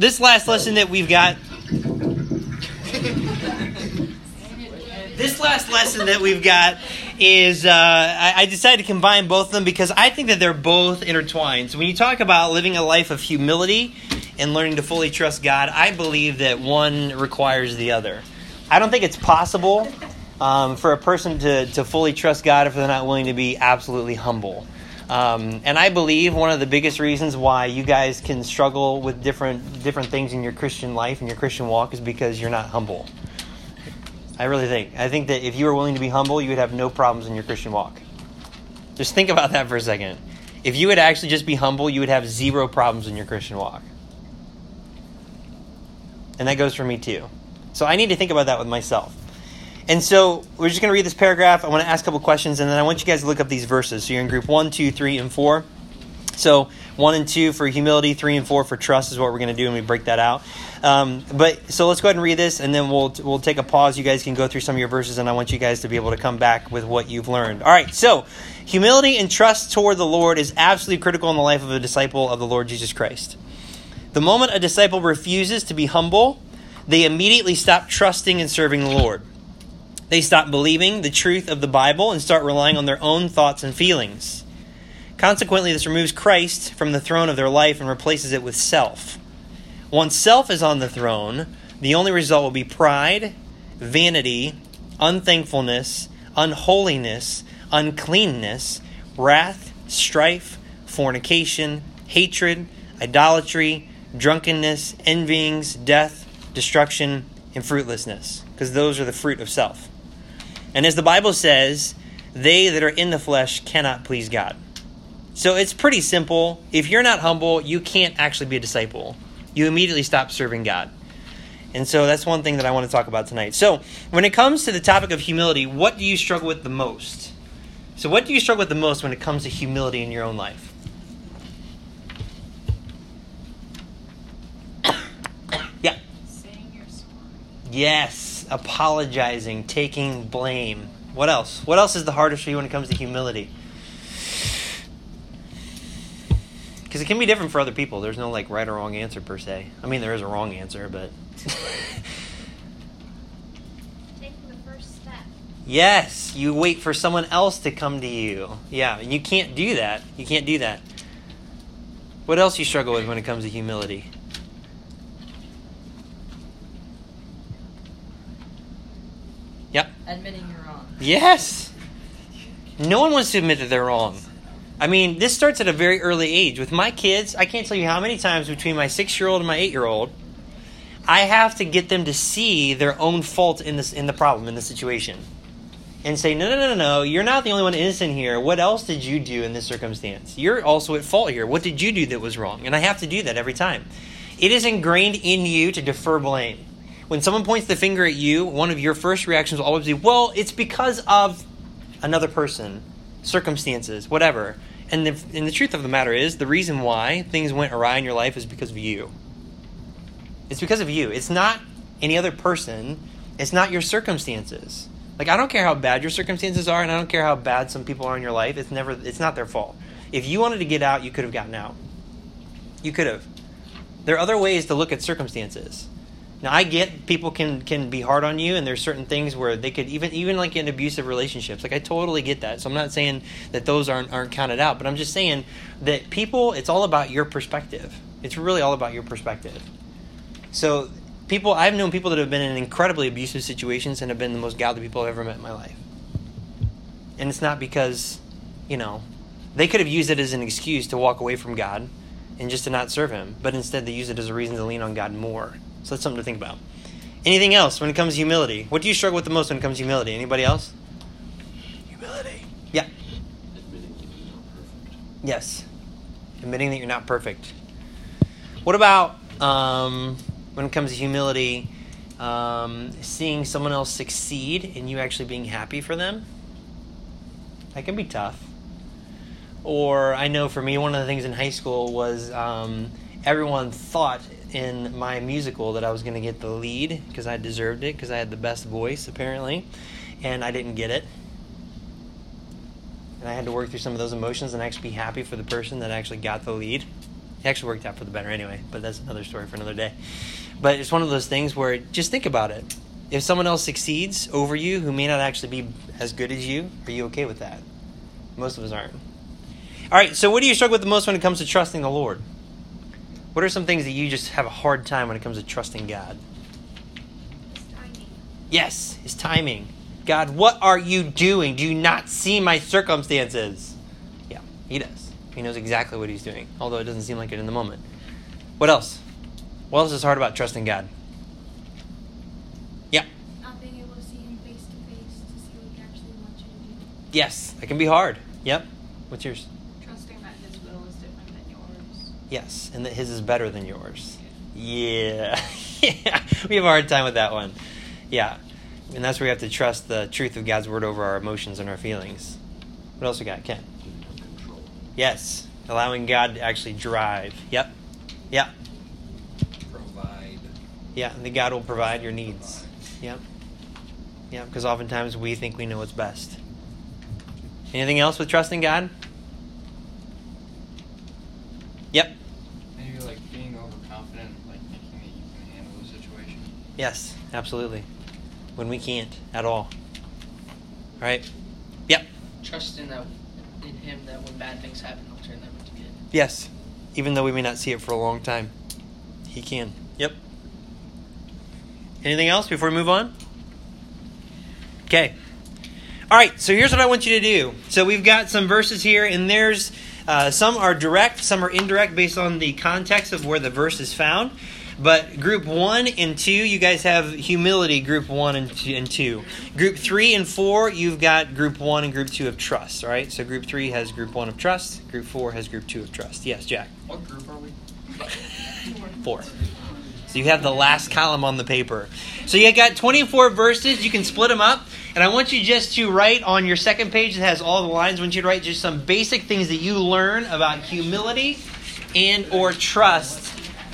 this last lesson that we've got. This last lesson that we've got is uh, I, I decided to combine both of them because I think that they're both intertwined. So when you talk about living a life of humility and learning to fully trust God, I believe that one requires the other. I don't think it's possible um, for a person to, to fully trust God if they're not willing to be absolutely humble. Um, and I believe one of the biggest reasons why you guys can struggle with different different things in your Christian life and your Christian walk is because you're not humble. I really think. I think that if you were willing to be humble, you would have no problems in your Christian walk. Just think about that for a second. If you would actually just be humble, you would have zero problems in your Christian walk. And that goes for me too. So I need to think about that with myself. And so we're just going to read this paragraph. I want to ask a couple questions, and then I want you guys to look up these verses. So you're in group one, two, three, and four. So one and two for humility, three and four for trust is what we're going to do, and we break that out. Um, but so let's go ahead and read this, and then we'll we'll take a pause. You guys can go through some of your verses, and I want you guys to be able to come back with what you've learned. All right. So humility and trust toward the Lord is absolutely critical in the life of a disciple of the Lord Jesus Christ. The moment a disciple refuses to be humble, they immediately stop trusting and serving the Lord. They stop believing the truth of the Bible and start relying on their own thoughts and feelings. Consequently, this removes Christ from the throne of their life and replaces it with self. Once self is on the throne, the only result will be pride, vanity, unthankfulness, unholiness, uncleanness, wrath, strife, fornication, hatred, idolatry, drunkenness, envyings, death, destruction, and fruitlessness, because those are the fruit of self. And as the Bible says, they that are in the flesh cannot please God. So it's pretty simple. If you're not humble, you can't actually be a disciple. You immediately stop serving God. And so that's one thing that I want to talk about tonight. So, when it comes to the topic of humility, what do you struggle with the most? So, what do you struggle with the most when it comes to humility in your own life? yeah. Saying you're sorry. Yes, apologizing, taking blame. What else? What else is the hardest for you when it comes to humility? Because it can be different for other people. There's no like right or wrong answer per se. I mean, there is a wrong answer, but Taking the first step. yes, you wait for someone else to come to you. Yeah, and you can't do that. You can't do that. What else you struggle with when it comes to humility? Yep. Admitting you're wrong. Yes. No one wants to admit that they're wrong. I mean, this starts at a very early age. With my kids, I can't tell you how many times between my six year old and my eight year old, I have to get them to see their own fault in this in the problem, in the situation. And say, no, no, no, no, no, you're not the only one innocent here. What else did you do in this circumstance? You're also at fault here. What did you do that was wrong? And I have to do that every time. It is ingrained in you to defer blame. When someone points the finger at you, one of your first reactions will always be, well, it's because of another person, circumstances, whatever. And the, and the truth of the matter is, the reason why things went awry in your life is because of you. It's because of you. It's not any other person. It's not your circumstances. Like I don't care how bad your circumstances are, and I don't care how bad some people are in your life. It's never. It's not their fault. If you wanted to get out, you could have gotten out. You could have. There are other ways to look at circumstances. Now I get people can can be hard on you, and there's certain things where they could even even like in abusive relationships. Like I totally get that. So I'm not saying that those aren't aren't counted out, but I'm just saying that people. It's all about your perspective. It's really all about your perspective. So people, I've known people that have been in incredibly abusive situations and have been the most godly people I've ever met in my life. And it's not because, you know, they could have used it as an excuse to walk away from God and just to not serve Him, but instead they use it as a reason to lean on God more. So that's something to think about. Anything else when it comes to humility? What do you struggle with the most when it comes to humility? Anybody else? Humility. Yeah. Admitting that you're not perfect. Yes. Admitting that you're not perfect. What about um, when it comes to humility, um, seeing someone else succeed and you actually being happy for them? That can be tough. Or I know for me, one of the things in high school was um, everyone thought in my musical that I was going to get the lead because I deserved it because I had the best voice apparently, and I didn't get it. And I had to work through some of those emotions and actually be happy for the person that actually got the lead. It actually worked out for the better anyway, but that's another story for another day. But it's one of those things where just think about it. If someone else succeeds over you who may not actually be as good as you, are you okay with that? Most of us aren't. All right, so what do you struggle with the most when it comes to trusting the Lord? What are some things that you just have a hard time when it comes to trusting God? Timing. Yes, his timing. God, what are you doing? Do you not see my circumstances? Yeah, he does. He knows exactly what he's doing, although it doesn't seem like it in the moment. What else? What else is hard about trusting God? Yeah, Not being able to see him face to face to see what he actually wants you to do. yes, that can be hard. Yep. What's yours? Trusting that his will is different than yours. Yes, and that his is better than yours. Yeah. yeah. We have a hard time with that one. Yeah. And that's where we have to trust the truth of God's word over our emotions and our feelings. What else we got, Ken? Control. Yes. Allowing God to actually drive. Yep. Yeah. Provide. Yeah. And that God will provide your needs. Yep. Yeah, because oftentimes we think we know what's best. Anything else with trusting God? Yep. Maybe like being overconfident, like thinking that you can handle the situation. Yes, absolutely. When we can't at all. All right. Yep. trusting that in him that when bad things happen, he'll turn them into good. Yes. Even though we may not see it for a long time, he can. Yep. Anything else before we move on? Okay. All right. So here's what I want you to do. So we've got some verses here, and there's uh, some are direct, some are indirect based on the context of where the verse is found. But group one and two, you guys have humility. Group one and two, and two. Group three and four, you've got group one and group two of trust. All right. So group three has group one of trust. Group four has group two of trust. Yes, Jack. What group are we? Four. So you have the last column on the paper. So you got 24 verses. You can split them up. And I want you just to write on your second page that has all the lines. I want you to write just some basic things that you learn about humility and or trust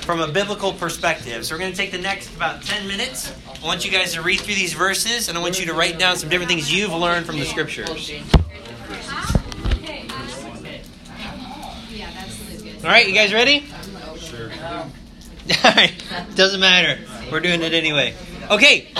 from a biblical perspective. So we're going to take the next about 10 minutes. I want you guys to read through these verses, and I want you to write down some different things you've learned from the scriptures. Yeah, that's really good. All right, you guys ready? Sure. All right, doesn't matter. We're doing it anyway. Okay.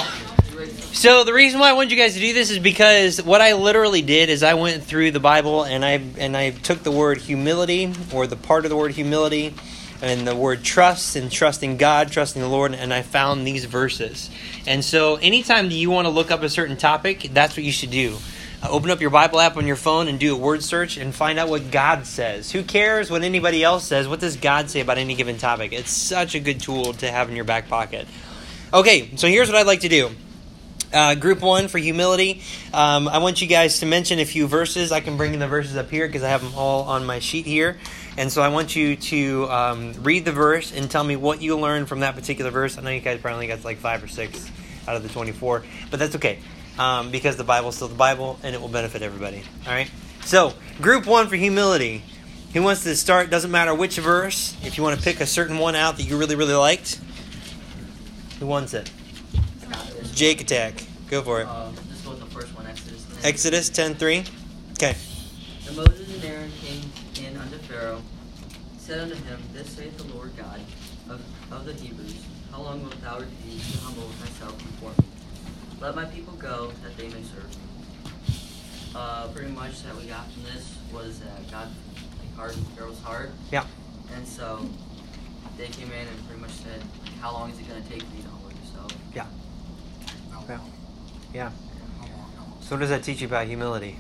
So the reason why I wanted you guys to do this is because what I literally did is I went through the Bible and I and I took the word humility or the part of the word humility and the word trust and trusting God, trusting the Lord, and I found these verses. And so anytime that you want to look up a certain topic, that's what you should do. Uh, open up your Bible app on your phone and do a word search and find out what God says. Who cares what anybody else says? What does God say about any given topic? It's such a good tool to have in your back pocket. Okay, so here's what I'd like to do. Uh, group one for humility. Um, I want you guys to mention a few verses. I can bring the verses up here because I have them all on my sheet here. And so I want you to um, read the verse and tell me what you learned from that particular verse. I know you guys probably got like five or six out of the 24, but that's okay um, because the Bible's still the Bible and it will benefit everybody. All right? So, group one for humility. Who wants to start? Doesn't matter which verse. If you want to pick a certain one out that you really, really liked, who wants it? Jake attack. Go for it. Um, let's go with the first one, Exodus 10. Exodus 10:3. Okay. And Moses and Aaron came in unto Pharaoh, said unto him, This saith the Lord God of, of the Hebrews, How long wilt thou refuse to humble thyself before me? Let my people go, that they may serve me. Uh, pretty much that we got from this was that God like, hardened Pharaoh's heart, Yeah. and so they came in and pretty much said, How long is it going to take for you to humble yourself? Yeah. Yeah. Yeah. So what does that teach you about humility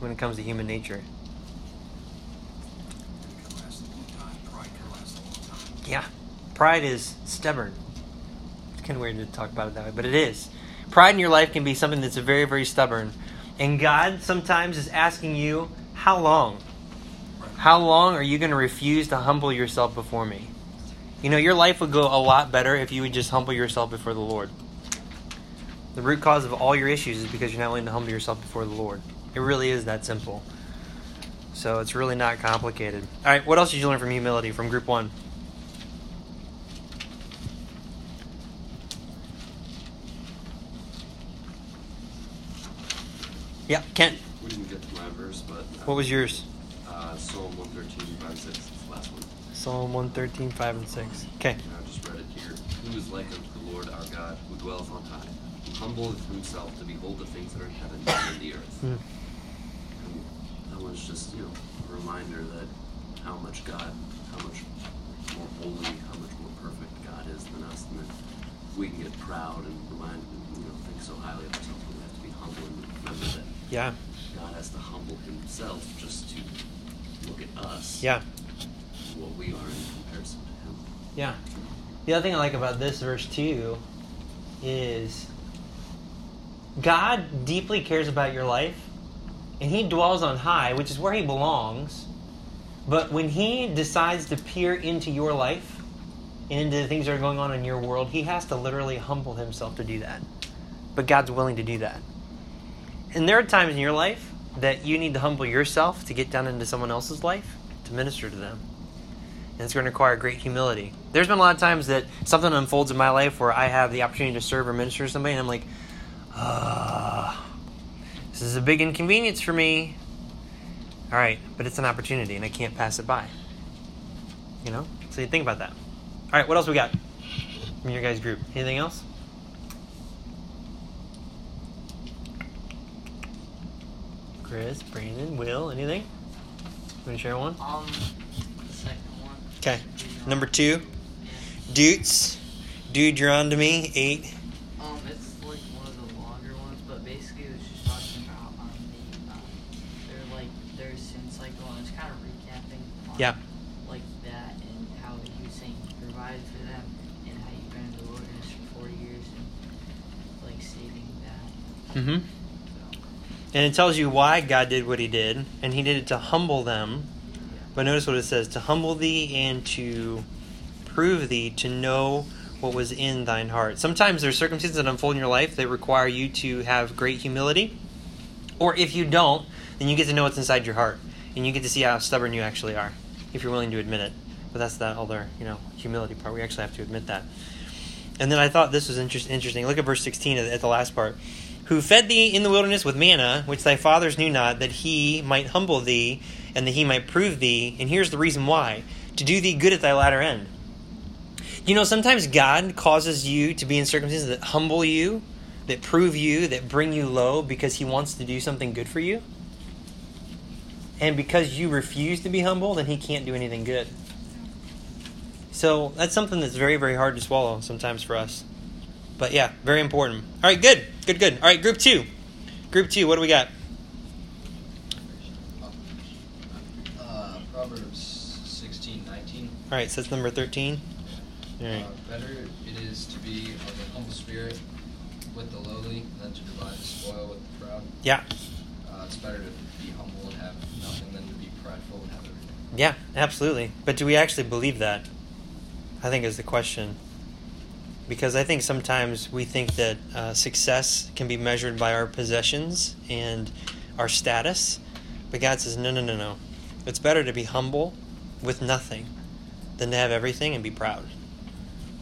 when it comes to human nature? Yeah. Pride is stubborn. It's kind of weird to talk about it that way, but it is. Pride in your life can be something that's very, very stubborn. And God sometimes is asking you, how long? How long are you going to refuse to humble yourself before me? You know, your life would go a lot better if you would just humble yourself before the Lord. The root cause of all your issues is because you're not willing to humble yourself before the Lord. It really is that simple. So it's really not complicated. All right, what else did you learn from humility from group one? Yeah, Kent, We didn't get to my verse, but uh, what was yours? uh, Psalm 113, 5, and 6, it's the last one. Psalm 113, 5 and 6. Okay. I just read it here. Who is like unto the Lord our God, who dwelleth on high, humbleth himself to behold the things that are in heaven and in the earth. Hmm. And that was just, you know, a reminder that how much God, how much more holy, how much more perfect God is than us, and that we can get proud and remind, you know, think so highly of ourselves, but we have to be humble and remember that Yeah. God has to humble himself just to look at us, Yeah. what we are in comparison to him. Yeah. The other thing I like about this verse too is God deeply cares about your life and he dwells on high, which is where he belongs. But when he decides to peer into your life and into the things that are going on in your world, he has to literally humble himself to do that. But God's willing to do that. And there are times in your life that you need to humble yourself to get down into someone else's life to minister to them and it's going to require great humility. There's been a lot of times that something unfolds in my life where I have the opportunity to serve or minister to somebody, and I'm like, uh, this is a big inconvenience for me. All right, but it's an opportunity, and I can't pass it by. You know? So you think about that. All right, what else we got from your guys' group? Anything else? Chris, Brandon, Will, anything? Want to share one? Um, the second one. Okay. Number two, Dutes. Deuteronomy. Eight. Mm-hmm. And it tells you why God did what he did, and he did it to humble them. But notice what it says to humble thee and to prove thee to know what was in thine heart. Sometimes there's circumstances that unfold in your life that require you to have great humility. Or if you don't, then you get to know what's inside your heart. And you get to see how stubborn you actually are, if you're willing to admit it. But that's that other, you know, humility part. We actually have to admit that. And then I thought this was interest, interesting. Look at verse 16 at, at the last part. Who fed thee in the wilderness with manna, which thy fathers knew not, that he might humble thee, and that he might prove thee. And here's the reason why to do thee good at thy latter end. You know, sometimes God causes you to be in circumstances that humble you, that prove you, that bring you low because he wants to do something good for you. And because you refuse to be humble, then he can't do anything good. So that's something that's very, very hard to swallow sometimes for us. But yeah, very important. All right, good, good, good. All right, group two. Group two, what do we got? Uh, Proverbs sixteen nineteen. All right, so that's number 13. All right. Uh, better it is to be of a humble spirit with the lowly than to divide the spoil with the proud. Yeah, Uh, it's better to be humble and have nothing than to be prideful and have everything. yeah, absolutely. But do we actually believe that? I think is the question. Because I think sometimes we think that uh, success can be measured by our possessions and our status. But God says, no, no, no, no. It's better to be humble with nothing than to have everything and be proud.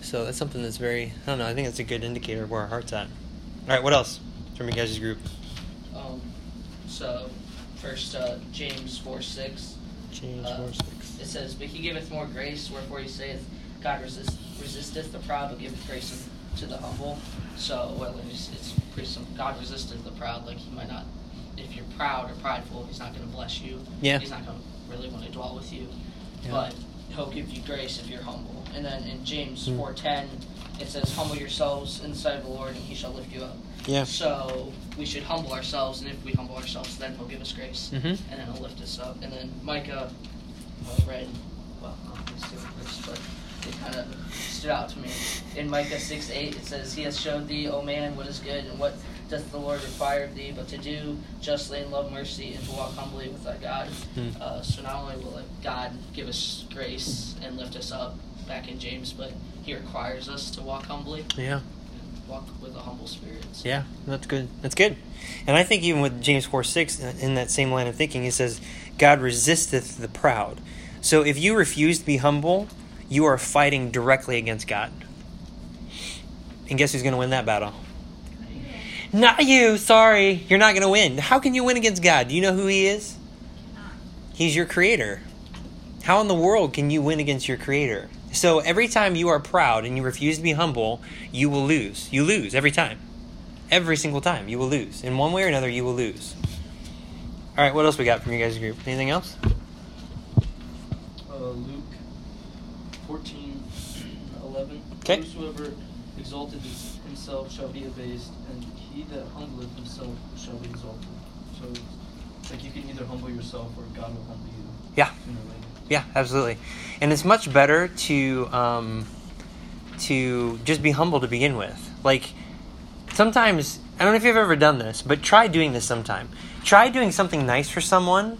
So that's something that's very, I don't know, I think that's a good indicator of where our heart's at. All right, what else from your guys' group? Um, so first uh, James four six. James Uh, 4 6. It says, "But he giveth more grace. Wherefore he saith, God resist, resisteth the proud, but giveth grace to the humble." So well, it's, it's pretty simple. God resisteth the proud. Like he might not, if you're proud or prideful, he's not going to bless you. Yeah. He's not going to really want to dwell with you. Yeah. But he'll give you grace if you're humble. And then in James Hmm. four ten, it says, "Humble yourselves in the sight of the Lord, and He shall lift you up." Yeah. So we should humble ourselves, and if we humble ourselves, then He'll give us grace, Mhm. and then He'll lift us up. And then Micah uh, read, well, not verses, but it kind of stood out to me. In Micah six eight, it says, "He has showed thee, O man, what is good, and what doth the Lord require of thee, but to do justly and love mercy, and to walk humbly with thy God." Hmm. Uh, so not only will like, God give us grace and lift us up, back in James, but He requires us to walk humbly, Yeah. walk with a humble spirit. So- Yeah, that's good. That's good. And I think even with James 4 6, uh, in that same line of thinking, it says, God resisteth the proud. So if you refuse to be humble, you are fighting directly against God. And guess who's going to win that battle? Not you. Sorry. You're not going to win. How can you win against God? Do you know who He is? He's your creator. how in the world can you win against your creator? So every time you are proud and you refuse to be humble, you will lose. You lose every time. Every single time you will lose. In one way or another, you will lose. All right, what else we got from you guys' group? Anything else? uh, Luke 14, 11. 'Kay. Whosoever exalted himself shall be abased, and he that humbleth himself shall be exalted. So, it's like you can either humble yourself or God will humble you. Yeah. Sooner or later. Yeah, absolutely. And it's much better to um, to just be humble to begin with. Like sometimes I don't know if you've ever done this, but try doing this sometime. Try doing something nice for someone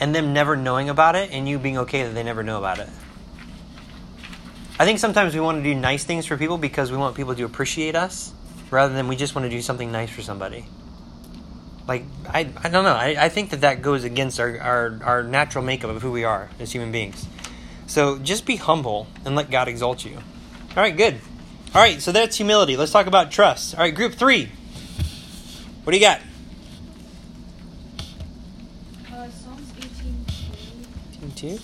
and them never knowing about it and you being okay that they never know about it. I think sometimes we want to do nice things for people because we want people to appreciate us rather than we just want to do something nice for somebody. Like, I, I don't know. I, I think that that goes against our, our, our natural makeup of who we are as human beings. So just be humble and let God exalt you. All right, good. All right, so that's humility. Let's talk about trust. All right, group three. What do you got? Uh, Psalms 2. 2?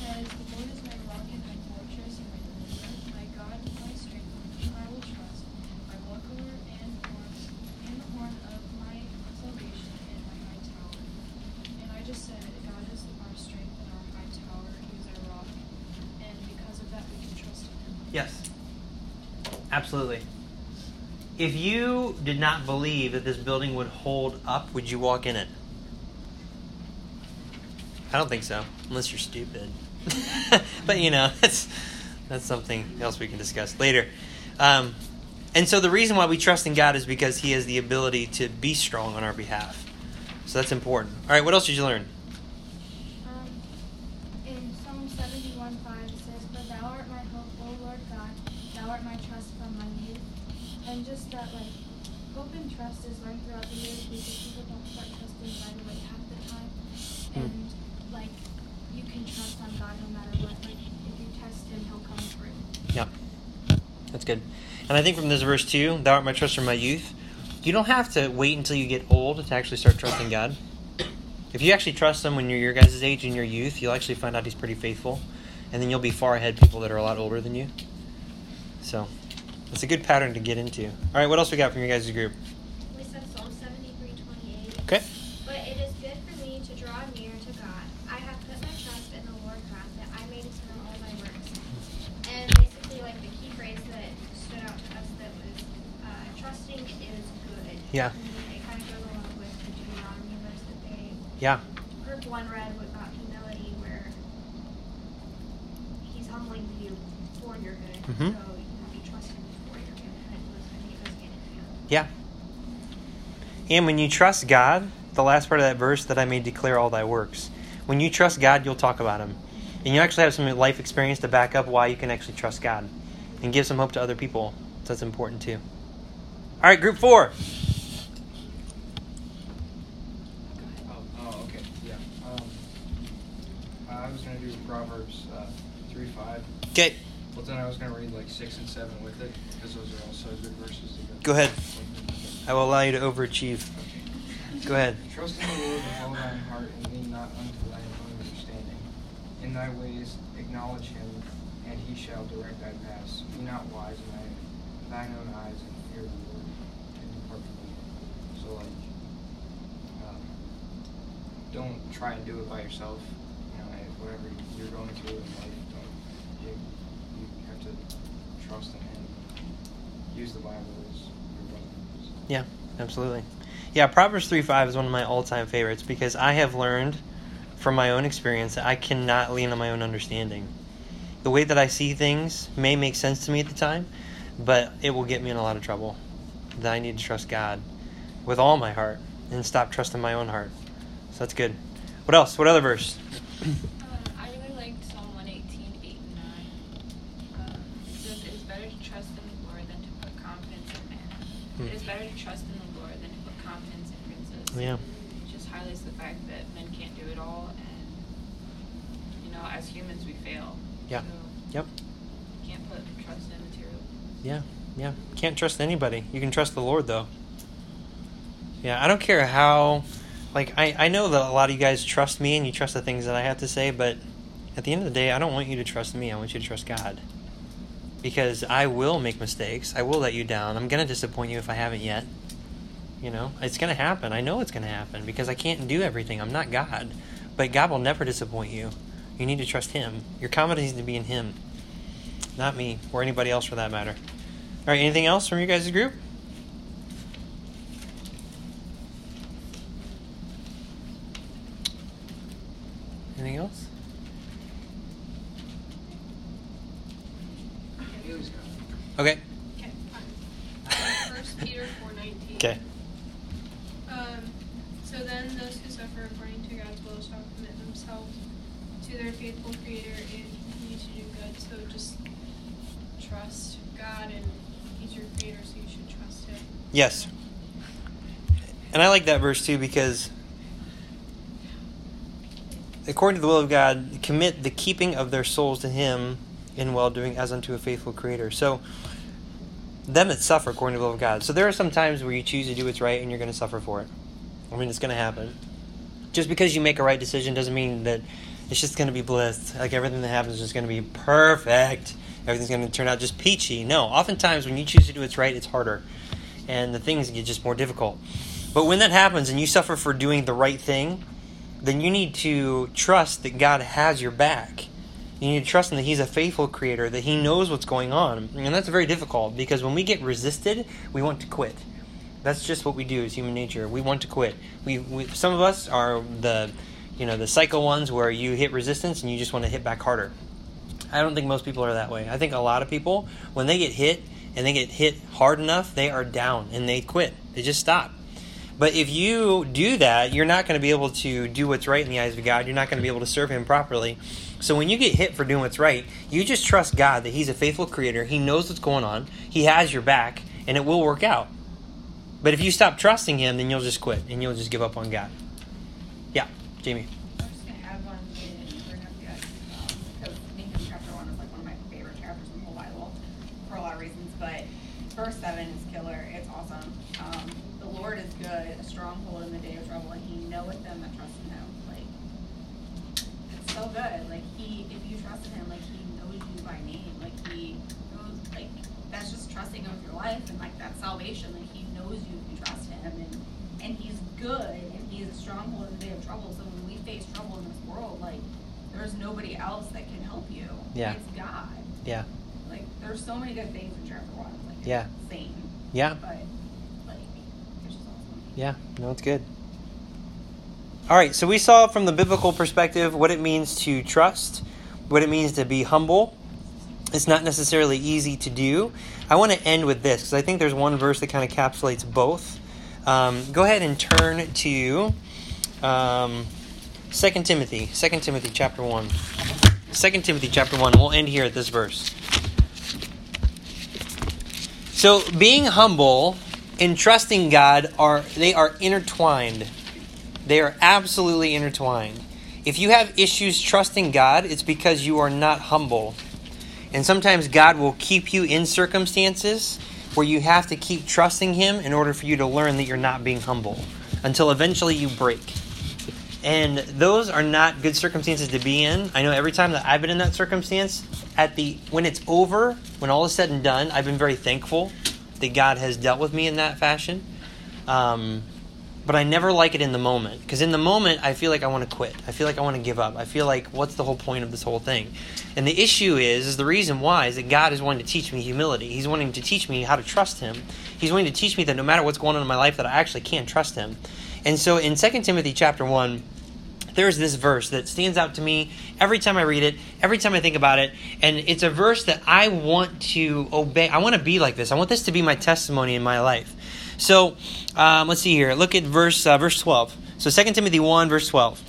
Absolutely. If you did not believe that this building would hold up, would you walk in it? I don't think so, unless you're stupid. but you know, that's that's something else we can discuss later. Um, and so the reason why we trust in God is because He has the ability to be strong on our behalf. So that's important. All right, what else did you learn? Um, in Psalm 71 5, it says, But thou art my hope, O Lord God, thou art my trust from my youth. And just that, like, hope and trust is learned throughout the years because people don't start trusting right away half the time. And, like, you can trust on God no matter what. Like, if you test Him, He'll come through. Yeah, that's good. And I think from this verse too, "Thou art my trust from my youth." You don't have to wait until you get old to actually start trusting God. If you actually trust Him when you're your guys' age in your youth, you'll actually find out He's pretty faithful, and then you'll be far ahead people that are a lot older than you. So, it's a good pattern to get into. All right, what else we got from your guys' group? We said Psalm 73 28. Okay. But it is good for me to draw near to God. I have put my trust in the Lord God that I may discern all thy works. And basically, like the key phrase that stood out to us that was uh, trusting is good. Yeah. And it kind of goes along with the Deuteronomy verse that they Yeah. group one read about humility, where he's humbling you for your good. Mhm. So you trust him for your good, and it was, I think it goes hand in hand. Yeah. And when you trust God, the last part of that verse, that I may declare all thy works. When you trust God, you'll talk about Him. And you actually have some life experience to back up why you can actually trust God and give some hope to other people. So that's important too. All right, group four. Oh, oh, okay, yeah. Um, Was gonna do Proverbs uh, three five, Okay, but then I was gonna read like six and seven with it because those are also good verses. To go. Go ahead. I will allow you to overachieve. Go ahead. Trust in the Lord with all thine heart, and lean not unto thine own understanding. In thy ways acknowledge him, and he shall direct thy paths. Be not wise in thy, thine own eyes, and fear the Lord, and depart from evil. So like, um, don't try and do it by yourself. You know, and whatever you're going through in life, don't you, you have to trust in him. Use the Bible as your weapon. Yeah, absolutely. Yeah, Proverbs 3 5 is one of my all time favorites because I have learned from my own experience that I cannot lean on my own understanding. The way that I see things may make sense to me at the time, but it will get me in a lot of trouble. That I need to trust God with all my heart and stop trusting my own heart. So that's good. What else? What other verse? Um, I really liked Psalm 118, 8 and 9. Um, it says, It is better to trust in the Lord than to put confidence in man. Hmm. It is better to trust in the Lord than to put confidence in princes. Yeah. It just highlights the fact that men can't do it all, and, you know, as humans, we fail. Yeah. So, Yep. you can't put trust in material. Yeah, yeah. Can't trust anybody. You can trust the Lord, though. Yeah, I don't care how. Like, I, I know that a lot of you guys trust me and you trust the things that I have to say, but at the end of the day, I don't want you to trust me. I want you to trust God. Because I will make mistakes. I will let you down. I'm going to disappoint you if I haven't yet. You know, it's going to happen. I know it's going to happen because I can't do everything. I'm not God. But God will never disappoint you. You need to trust Him. Your confidence needs to be in Him, not me or anybody else for that matter. All right, anything else from you guys' group? Anything else? Okay. Okay, fine. First Peter four nineteen. Okay. Um, so then those who suffer according to God's will shall commit themselves to their faithful Creator and continue to do good. So just trust God, and He's your Creator, so you should trust Him. Yes. And I like that verse too because according to the will of God, commit the keeping of their souls to Him in well doing as unto a faithful Creator. So, them that suffer according to the will of God. So, there are some times where you choose to do what's right and you're going to suffer for it. I mean, it's going to happen. Just because you make a right decision doesn't mean that it's just going to be bliss. Like everything that happens is just going to be perfect. Everything's going to turn out just peachy. No, oftentimes when you choose to do what's right, it's harder. And the things get just more difficult. But when that happens and you suffer for doing the right thing, then you need to trust that God has your back. You need to trust Him that He's a faithful Creator, that He knows what's going on. And that's very difficult because when we get resisted, we want to quit. That's just what we do as human nature. We want to quit. We, we some of us are the, you know, the psycho ones where you hit resistance and you just want to hit back harder. I don't think most people are that way. I think a lot of people, when they get hit and they get hit hard enough, they are down and they quit. They just stop. But if you do that, you're not going to be able to do what's right in the eyes of God. You're not going to be able to serve Him properly. So when you get hit for doing what's right, you just trust God that He's a faithful Creator. He knows what's going on. He has your back, and it will work out. But if you stop trusting Him, then you'll just quit and you'll just give up on God. Yeah, Jamie. I'm just gonna add one thing and bring up yet, because Nahum chapter one is like one of my favorite chapters in the whole Bible for a lot of reasons. But verse seven is killer. It's awesome. Um, the Lord is good, a stronghold in the day of trouble, and He knoweth them that trust in Him. Like it's so good. Like He, if you trust in Him, like He knows you by name. Like He knows, like that's just trusting Him with your life, and like that's salvation. Like He knows you if you trust Him, and and He's good, and He is a stronghold in the day of trouble. So when we face trouble in this world, like there's nobody else that can help you. Yeah. It's God. Yeah. Like there's so many good things in chapter one. Like Yeah. insane. Yeah. But like it's just awesome. Yeah, no, it's good. All right, so we saw from the biblical perspective what it means to trust, what it means to be humble. It's not necessarily easy to do. I want to end with this because I think there's one verse that kind of encapsulates both. Um, go ahead and turn to um, 2 Timothy, 2 Timothy chapter 1. 2 Timothy chapter 1. We'll end here at this verse. So being humble and trusting God are they are intertwined. They are absolutely intertwined. If you have issues trusting God, it's because you are not humble. And sometimes God will keep you in circumstances where you have to keep trusting Him in order for you to learn that you're not being humble until eventually you break. And those are not good circumstances to be in. I know every time that I've been in that circumstance, at the when it's over, when all is said and done, I've been very thankful that God has dealt with me in that fashion. Um, but I never like it in the moment because in the moment I feel like I want to quit. I feel like I want to give up. I feel like what's the whole point of this whole thing? And the issue is, is the reason why is that God is wanting to teach me humility. He's wanting to teach me how to trust Him. He's wanting to teach me that no matter what's going on in my life, that I actually can trust Him. And so in 2 Timothy chapter one, there's this verse that stands out to me every time I read it, every time I think about it, and it's a verse that I want to obey. I want to be like this. I want this to be my testimony in my life. So um, let's see here. Look at verse uh, verse 12. So 2 Timothy 1, verse 12.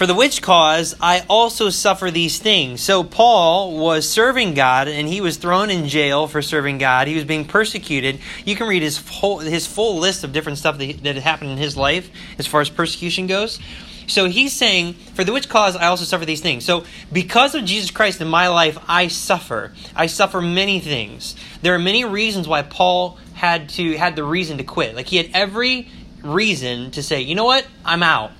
For the which cause I also suffer these things. So Paul was serving God and he was thrown in jail for serving God. He was being persecuted. You can read his whole, his full list of different stuff that, that happened in his life as far as persecution goes. So he's saying, For the which cause I also suffer these things. So because of Jesus Christ in my life, I suffer. I suffer many things. There are many reasons why Paul had to had the reason to quit. Like he had every reason to say, you know what? I'm out.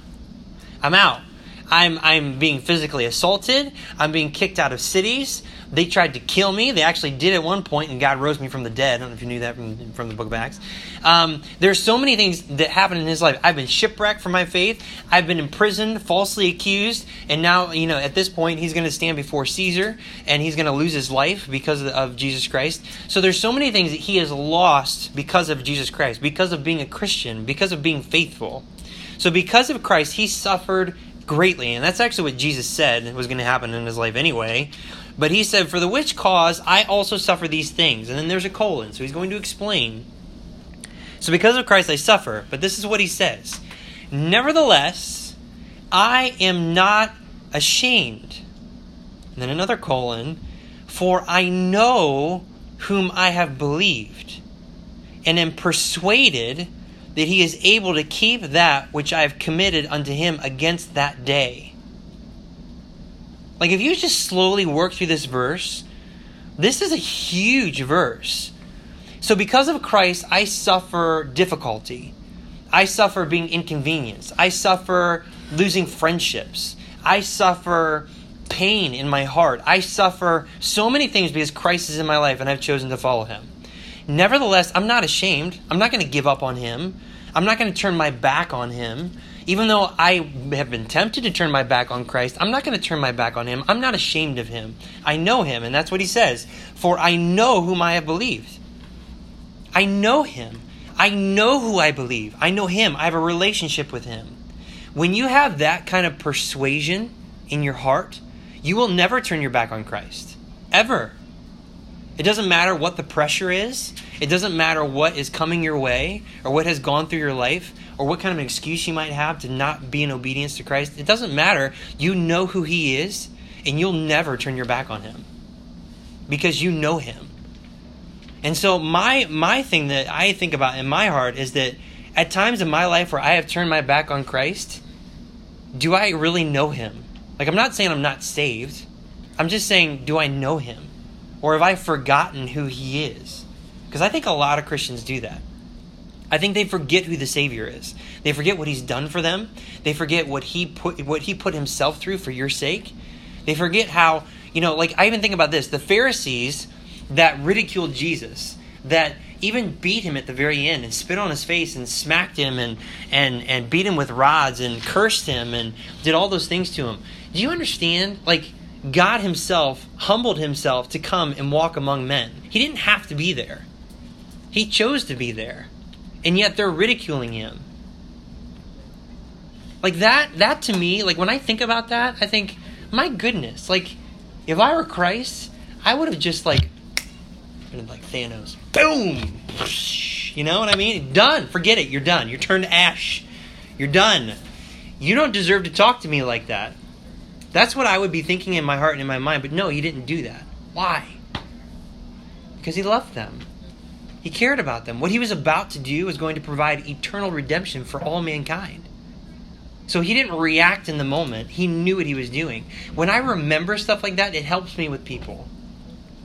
I'm out. I'm I'm being physically assaulted. I'm being kicked out of cities. They tried to kill me. They actually did at one point, and God rose me from the dead. I don't know if you knew that from, from the book of Acts. Um, there's so many things that happened in his life. I've been shipwrecked for my faith. I've been imprisoned, falsely accused, and now, you know, at this point, he's going to stand before Caesar, and he's going to lose his life because of, of Jesus Christ. So there's so many things that he has lost because of Jesus Christ, because of being a Christian, because of being faithful. So because of Christ, he suffered greatly, and that's actually what Jesus said was going to happen in his life anyway. But he said, For the which cause I also suffer these things. And then there's a colon, so he's going to explain. So because of Christ I suffer. But this is what he says Nevertheless, I am not ashamed. And then another colon, For I know whom I have believed, and am persuaded that he is able to keep that which I have committed unto him against that day. Like, if you just slowly work through this verse, this is a huge verse. So, because of Christ, I suffer difficulty. I suffer being inconvenienced. I suffer losing friendships. I suffer pain in my heart. I suffer so many things because Christ is in my life and I've chosen to follow him. Nevertheless, I'm not ashamed. I'm not going to give up on him. I'm not going to turn my back on him. Even though I have been tempted to turn my back on Christ, I'm not going to turn my back on him. I'm not ashamed of him. I know him, and that's what he says. For I know whom I have believed. I know him. I know who I believe. I know him. I have a relationship with him. When you have that kind of persuasion in your heart, you will never turn your back on Christ. Ever. It doesn't matter what the pressure is. It doesn't matter what is coming your way or what has gone through your life or what kind of an excuse you might have to not be in obedience to Christ. It doesn't matter. You know who He is, and you'll never turn your back on Him because you know Him. And so my my thing that I think about in my heart is that at times in my life where I have turned my back on Christ, do I really know Him? Like I'm not saying I'm not saved. I'm just saying, do I know Him, or have I forgotten who He is? Because I think a lot of Christians do that. I think they forget who the Savior is. They forget what He's done for them. They forget what He put what He put Himself through for your sake. They forget how you know, like I even think about this: the Pharisees that ridiculed Jesus, that even beat him at the very end and spit on his face and smacked him and and and beat him with rods and cursed him and did all those things to him. Do you understand? Like God Himself humbled Himself to come and walk among men. He didn't have to be there. He chose to be there and yet they're ridiculing him. Like that that to me, like when I think about that, I think, my goodness, like if I were Christ, I would have just like been like Thanos. Boom! You know what I mean? Done. Forget it. You're done. You're turned to ash. You're done. You don't deserve to talk to me like that. That's what I would be thinking in my heart and in my mind, but no, he didn't do that. Why? Because he loved them. He cared about them. What he was about to do was going to provide eternal redemption for all mankind. So he didn't react in the moment. He knew what he was doing. When I remember stuff like that, it helps me with people.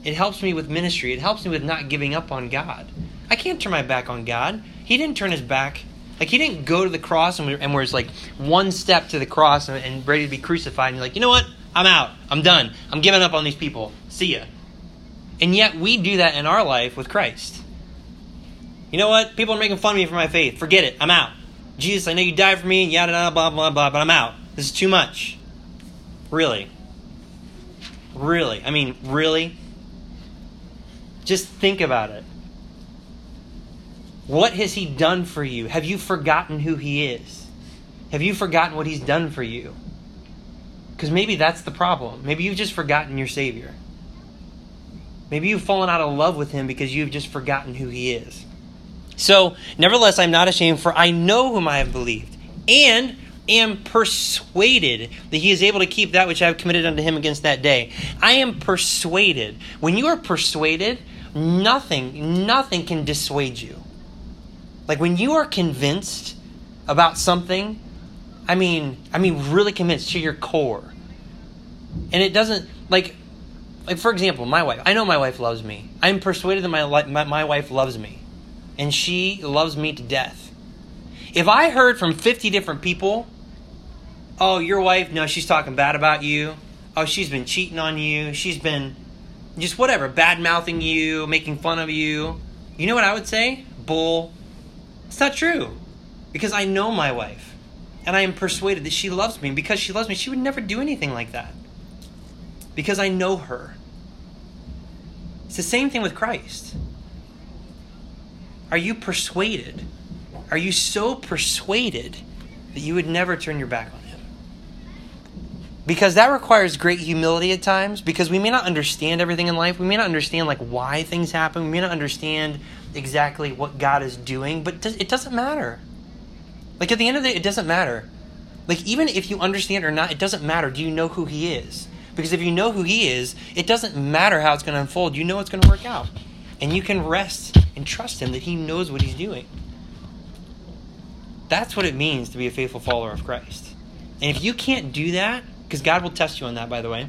It helps me with ministry. It helps me with not giving up on God. I can't turn my back on God. He didn't turn his back. Like, he didn't go to the cross and, and where's like one step to the cross and, and ready to be crucified. And you're like, you know what? I'm out. I'm done. I'm giving up on these people. See ya. And yet we do that in our life with Christ. You know what? People are making fun of me for my faith. Forget it. I'm out. Jesus, I know you died for me, and yada yada blah blah blah, but I'm out. This is too much. Really. Really. I mean, really? Just think about it. What has he done for you? Have you forgotten who he is? Have you forgotten what he's done for you? Because maybe that's the problem. Maybe you've just forgotten your Savior. Maybe you've fallen out of love with him because you've just forgotten who he is. So, nevertheless, I'm not ashamed, for I know whom I have believed, and am persuaded that he is able to keep that which I have committed unto him against that day. I am persuaded. When you are persuaded, nothing, nothing can dissuade you. Like when you are convinced about something, I mean, I mean, really convinced to your core, and it doesn't like, like for example, my wife. I know my wife loves me. I'm persuaded that my my, my wife loves me and she loves me to death. If I heard from 50 different people oh, your wife, no, she's talking bad about you. Oh, she's been cheating on you. She's been just whatever, bad mouthing you, making fun of you. You know what I would say? Bull. It's not true. Because I know my wife. And I am persuaded that she loves me. Because she loves me, she would never do anything like that. Because I know her. It's the same thing with Christ. Are you persuaded? Are you so persuaded that you would never turn your back on him? Because that requires great humility at times because we may not understand everything in life. We may not understand like why things happen. We may not understand exactly what God is doing, but it doesn't matter. Like at the end of the day, it doesn't matter. Like even if you understand or not, it doesn't matter. Do you know who he is? Because if you know who he is, it doesn't matter how it's going to unfold. You know it's going to work out. And you can rest and trust him that he knows what he's doing. That's what it means to be a faithful follower of Christ. And if you can't do that, because God will test you on that, by the way,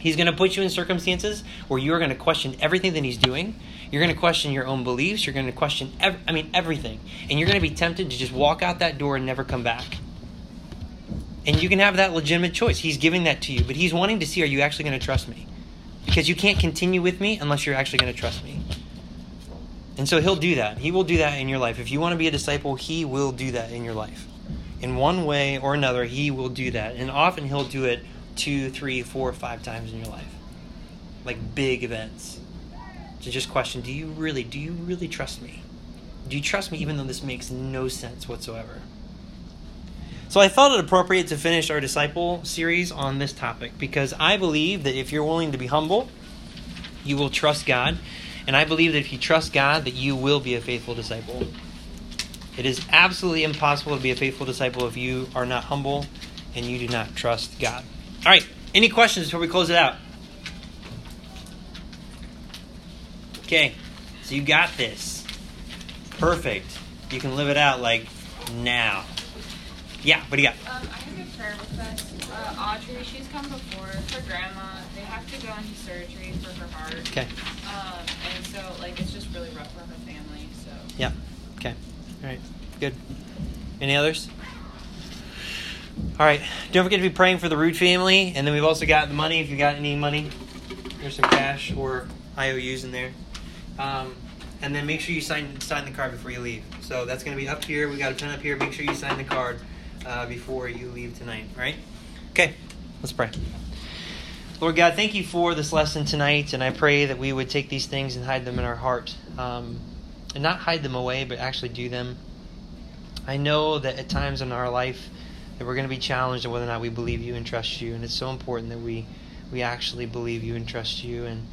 He's going to put you in circumstances where you are going to question everything that He's doing. You're going to question your own beliefs. You're going to question, ev- I mean, everything. And you're going to be tempted to just walk out that door and never come back. And you can have that legitimate choice. He's giving that to you, but He's wanting to see are you actually going to trust me? Because you can't continue with me unless you're actually going to trust me. And so He'll do that. He will do that in your life. If you want to be a disciple, He will do that in your life. In one way or another, He will do that. And often He'll do it two, three, four, five times in your life. Like big events. To just question, do you really, do you really trust me? Do you trust me even though this makes no sense whatsoever? So I thought it appropriate to finish our disciple series on this topic because I believe that if you're willing to be humble, you will trust God. And I believe that if you trust God, that you will be a faithful disciple. It is absolutely impossible to be a faithful disciple if you are not humble and you do not trust God. All right. Any questions before we close it out? Okay. So you got this. Perfect. You can live it out like now. Yeah. What do you got? Um, I have a prayer request. Uh, Audrey, she's come before. Her grandma, have to go into surgery for her heart. Okay. Um, and so, like, it's just really rough for her family. So. Yeah. Okay. All right. Good. Any others? All right. Don't forget to be praying for the Root family, and then we've also got the money. If you got any money, there's some cash or IOUs in there. Um, and then make sure you sign sign the card before you leave. So that's going to be up here. We got a pen up here. Make sure you sign the card uh, before you leave tonight. All right. Okay. Let's pray. Lord God, thank you for this lesson tonight, and I pray that we would take these things and hide them in our heart, um, and not hide them away, but actually do them. I know that at times in our life that we're going to be challenged on whether or not we believe you and trust you, and it's so important that we we actually believe you and trust you. And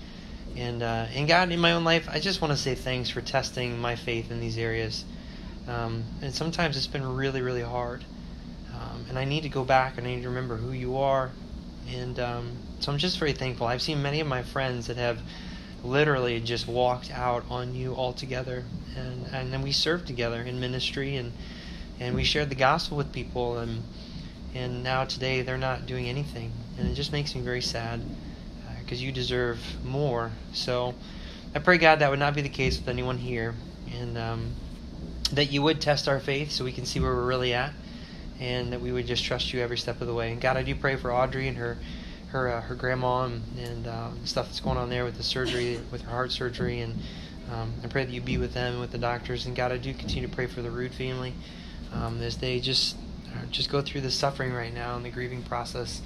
and uh, and God, in my own life, I just want to say thanks for testing my faith in these areas. Um, and sometimes it's been really, really hard. Um, and I need to go back and I need to remember who you are. And um, so I'm just very thankful. I've seen many of my friends that have literally just walked out on you altogether. And, and then we served together in ministry and, and we shared the gospel with people. And, and now today they're not doing anything. And it just makes me very sad because uh, you deserve more. So I pray, God, that would not be the case with anyone here. And um, that you would test our faith so we can see where we're really at and that we would just trust you every step of the way. And God, I do pray for Audrey and her her uh, her grandma and, and uh, stuff that's going on there with the surgery, with her heart surgery, and um, I pray that you be with them with the doctors. And God, I do continue to pray for the Root family um, as they just uh, just go through the suffering right now and the grieving process.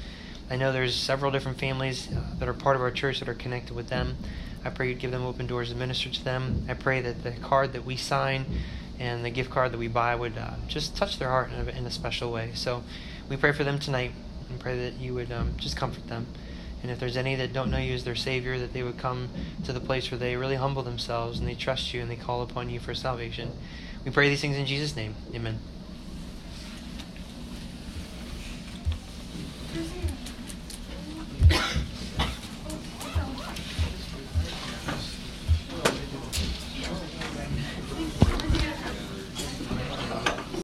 I know there's several different families uh, that are part of our church that are connected with them. I pray you'd give them open doors and minister to them. I pray that the card that we sign and the gift card that we buy would uh, just touch their heart in a, in a, special way. So we pray for them tonight and pray that you would um, just comfort them. And if there's any that don't know you as their Savior, that they would come to the place where they really humble themselves and they trust you and they call upon you for salvation. We pray these things in Jesus' name. Amen.